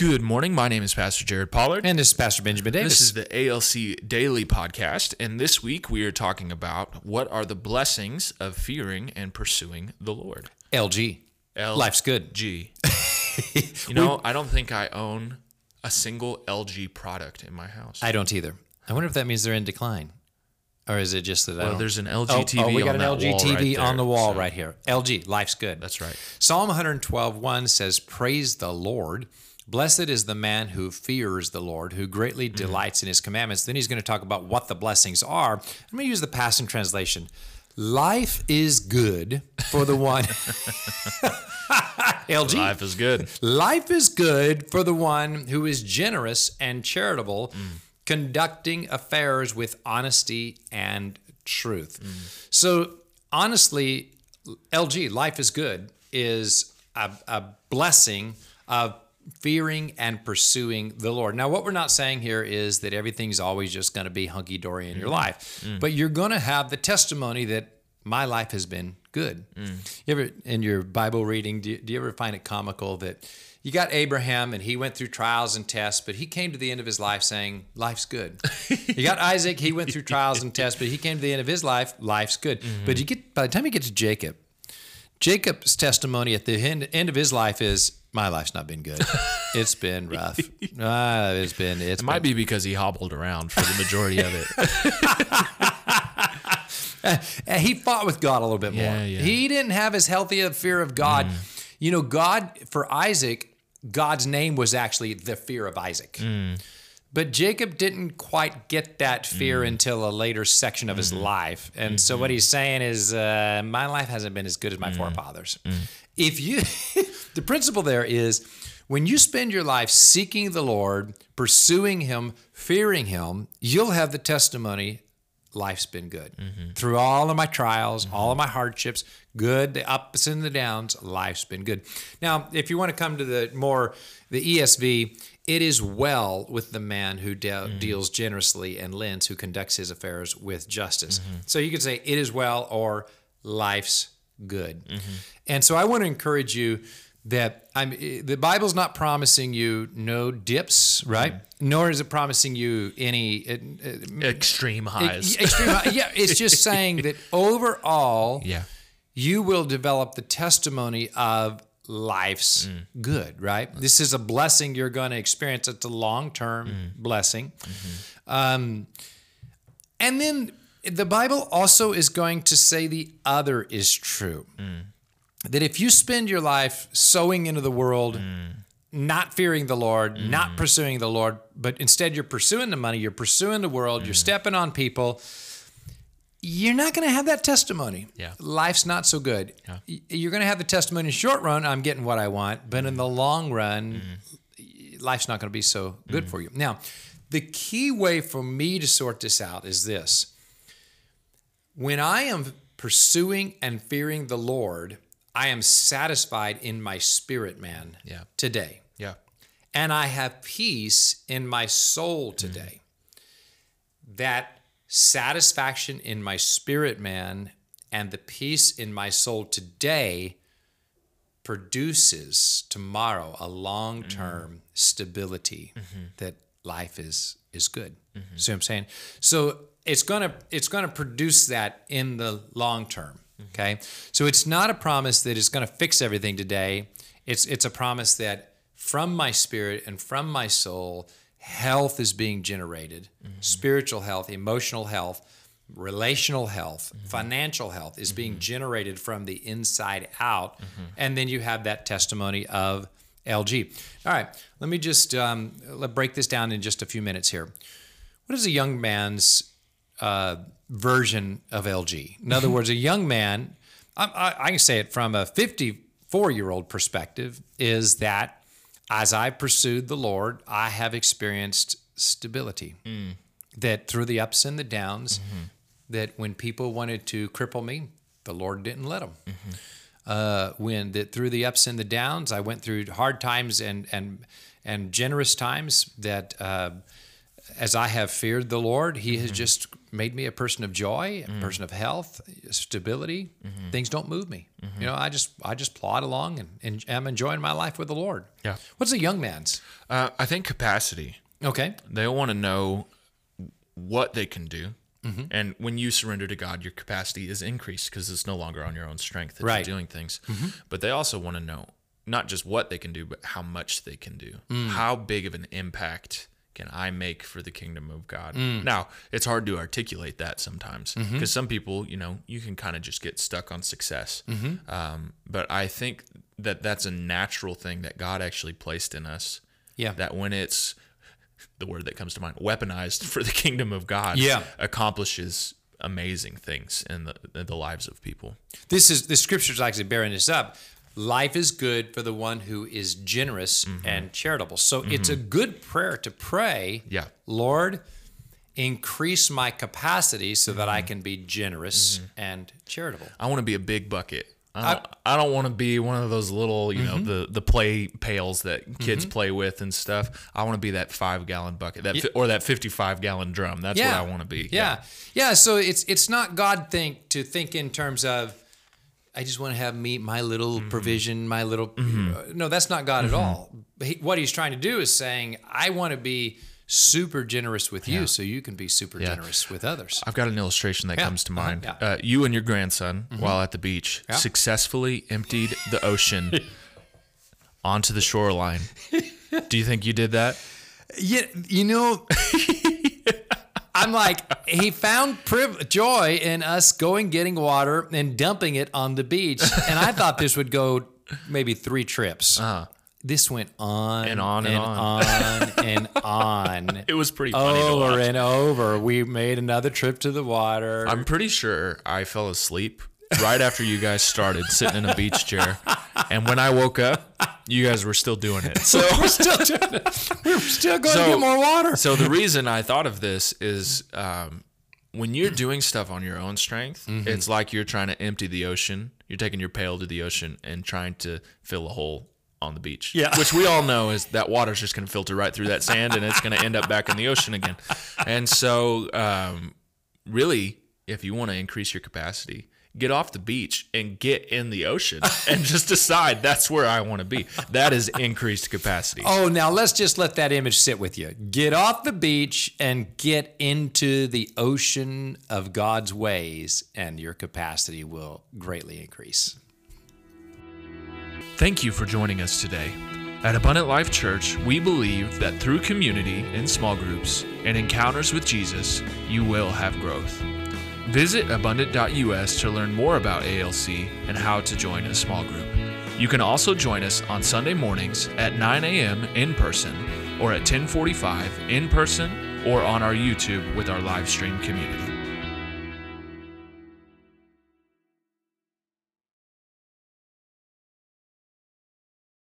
Good morning. My name is Pastor Jared Pollard. And this is Pastor Benjamin Davis. This is the ALC Daily Podcast, and this week we are talking about what are the blessings of fearing and pursuing the Lord. LG. L- Life's good. G. you know, I don't think I own a single LG product in my house. I don't either. I wonder if that means they're in decline. Or is it just that I well, there's an LG Oh, TV oh, we got on an LG TV right on the wall so- right here. LG, life's good. That's right. Psalm 112, 1 says, Praise the Lord. Blessed is the man who fears the Lord, who greatly Mm-hmm. delights in his commandments. Then he's going to talk about what the blessings are. I'm going to use the Passion Translation. Life is good for the one. LG. Life is good. Life is good for the one who is generous and charitable, conducting affairs with honesty and truth. So, honestly, LG, life is good, is a, a blessing of fearing and pursuing the Lord. Now, what we're not saying here is that everything's always just going to be hunky dory in your mm. life, mm. but you're going to have the testimony that my life has been good. Mm. You ever, in your Bible reading, do you, do you ever find it comical that you got Abraham and he went through trials and tests, but he came to the end of his life saying, Life's good. you got Isaac, he went through trials and tests, but he came to the end of his life, life's good. Mm-hmm. But you get, by the time you get to Jacob, Jacob's testimony at the end, end of his life is, my life's not been good. It's been rough. Ah, it's been. It's It might be because he hobbled around for the majority of it. And he fought with God a little bit more. Yeah, yeah. He didn't have as healthy a fear of God. Mm. You know, God for Isaac, God's name was actually the fear of Isaac. Mm. But Jacob didn't quite get that fear mm. until a later section of his mm-hmm. life. And so what mm-hmm. he's saying is, uh, my life hasn't been as good as my forefathers. If you, the principle there is, when you spend your life seeking the Lord, pursuing Him, fearing Him, you'll have the testimony life's been good. Mm-hmm. Through all of my trials, mm-hmm. all of my hardships, good, the ups and the downs, life's been good. Now, if you want to come to the more the ESV, it is well with the man who de- mm-hmm. deals generously and lends, who conducts his affairs with justice. So you could say it is well or life's good. And so I want to encourage you that I'm the Bible's not promising you no dips, right? Nor is it promising you any uh, Extreme highs. Extreme high. Yeah, it's just saying that overall, yeah. you will develop the testimony of life's Mm. good, right? This is a blessing you're going to experience. It's a long term Mm. blessing. Mm-hmm. Um, and then the Bible also is going to say the other is true. Mm. That if you spend your life sowing into the world, Mm. not fearing the Lord, not pursuing the Lord, but instead you're pursuing the money, you're pursuing the world, Mm. you're stepping on people, you're not going to have that testimony. Yeah. Life's not so good. Y- You're going to have the testimony in the short run, I'm getting what I want, but in the long run, life's not going to be so good for you. Now, the key way for me to sort this out is this. When I am pursuing and fearing the Lord, I am satisfied in my spirit, man, Yeah. today. Yeah. And I have peace in my soul mm. today. That satisfaction in my spirit, man, and the peace in my soul today produces tomorrow a long-term mm. stability mm-hmm. that life is is good. Mm-hmm. See what I'm saying? So it's gonna it's gonna produce that in the long term. Mm-hmm. Okay. So it's not a promise that it's gonna fix everything today. It's it's a promise that from my spirit and from my soul, health is being generated. Mm-hmm. Spiritual health, emotional health, relational health, mm-hmm. financial health is being generated from the inside out. And then you have that testimony of LG. All right, let me just um, let break this down in just a few minutes here. What is a young man's uh, version of LG? In other words, a young man, I, I, I can say it from a 54 year old perspective, is that as I pursued the Lord, I have experienced stability. That through the ups and the downs, that when people wanted to cripple me, the Lord didn't let them. Uh, when that through the ups and the downs, I went through hard times and and and generous times. That uh, as I have feared the Lord, He has just made me a person of joy, a person of health, stability. Things don't move me. You know, I just I just plod along and, and am enjoying my life with the Lord. Yeah. What's a young man's? Uh, I think capacity. Okay. They want to know what they can do. Mm-hmm. And when you surrender to God, your capacity is increased because it's no longer on your own strength that Right. Mm-hmm. you're doing things. But they also want to know not just what they can do, but how much they can do. Mm. How big of an impact can I make for the kingdom of God? Mm. Now, it's hard to articulate that sometimes because Mm-hmm. some people, you know, you can kind of just get stuck on success. Mm-hmm. Um, but I think that that's a natural thing that God actually placed in us Yeah. that when it's the word that comes to mind weaponized for the kingdom of god Yeah. accomplishes amazing things in the, in the lives of people this is the scriptures actually bearing this up. Life is good for the one who is generous Mm-hmm. and charitable. So it's a good prayer to pray. Yeah. Lord, increase my capacity so that Mm-hmm. I can be generous and charitable. i want to be a big bucket I don't, I don't want to be one of those little, you know, the the play pails that kids play with and stuff. I want to be that five gallon bucket, that fi- or that fifty five gallon drum. That's what I want to be. Yeah. yeah. So it's it's not God think to think in terms of I just want to have me my little Mm-hmm. provision, my little uh, no, that's not God at all. He, what he's trying to do is saying I want to be super generous with you so you can be super generous with others. I've got an illustration that Yeah, comes to uh-huh, mind. yeah. Uh, you and your grandson, while at the beach, Yeah. successfully emptied the ocean onto the shoreline. Do you think you did that? Yeah, you know, I'm like, he found priv- joy in us going getting water and dumping it on the beach, and I thought this would go maybe three trips. Uh-huh. This went on And on and on and on. It was pretty funny over and over. We made another trip to the water. I'm pretty sure I fell asleep right after you guys started sitting in a beach chair. And when I woke up, you guys were still doing it. So we're still doing it. We're still going So- to get more water. so the reason I thought of this is um, when you're doing stuff on your own strength, it's like you're trying to empty the ocean. You're taking your pail to the ocean and trying to fill a hole on the beach. Yeah. Which we all know is that water's just going to filter right through that sand and it's going to end up back in the ocean again. And so, um, really, if you want to increase your capacity, get off the beach and get in the ocean and just decide that's where I want to be. That is increased capacity. Oh, now let's just let that image sit with you. Get off the beach and get into the ocean of God's ways, and your capacity will greatly increase. Thank you for joining us today. At Abundant Life Church, we believe that through community in small groups and encounters with Jesus, you will have growth. Visit abundant.us to learn more about ALC and how to join a small group. You can also join us on Sunday mornings at 9 a.m. in person or at 1045 in person or on our YouTube with our live stream community.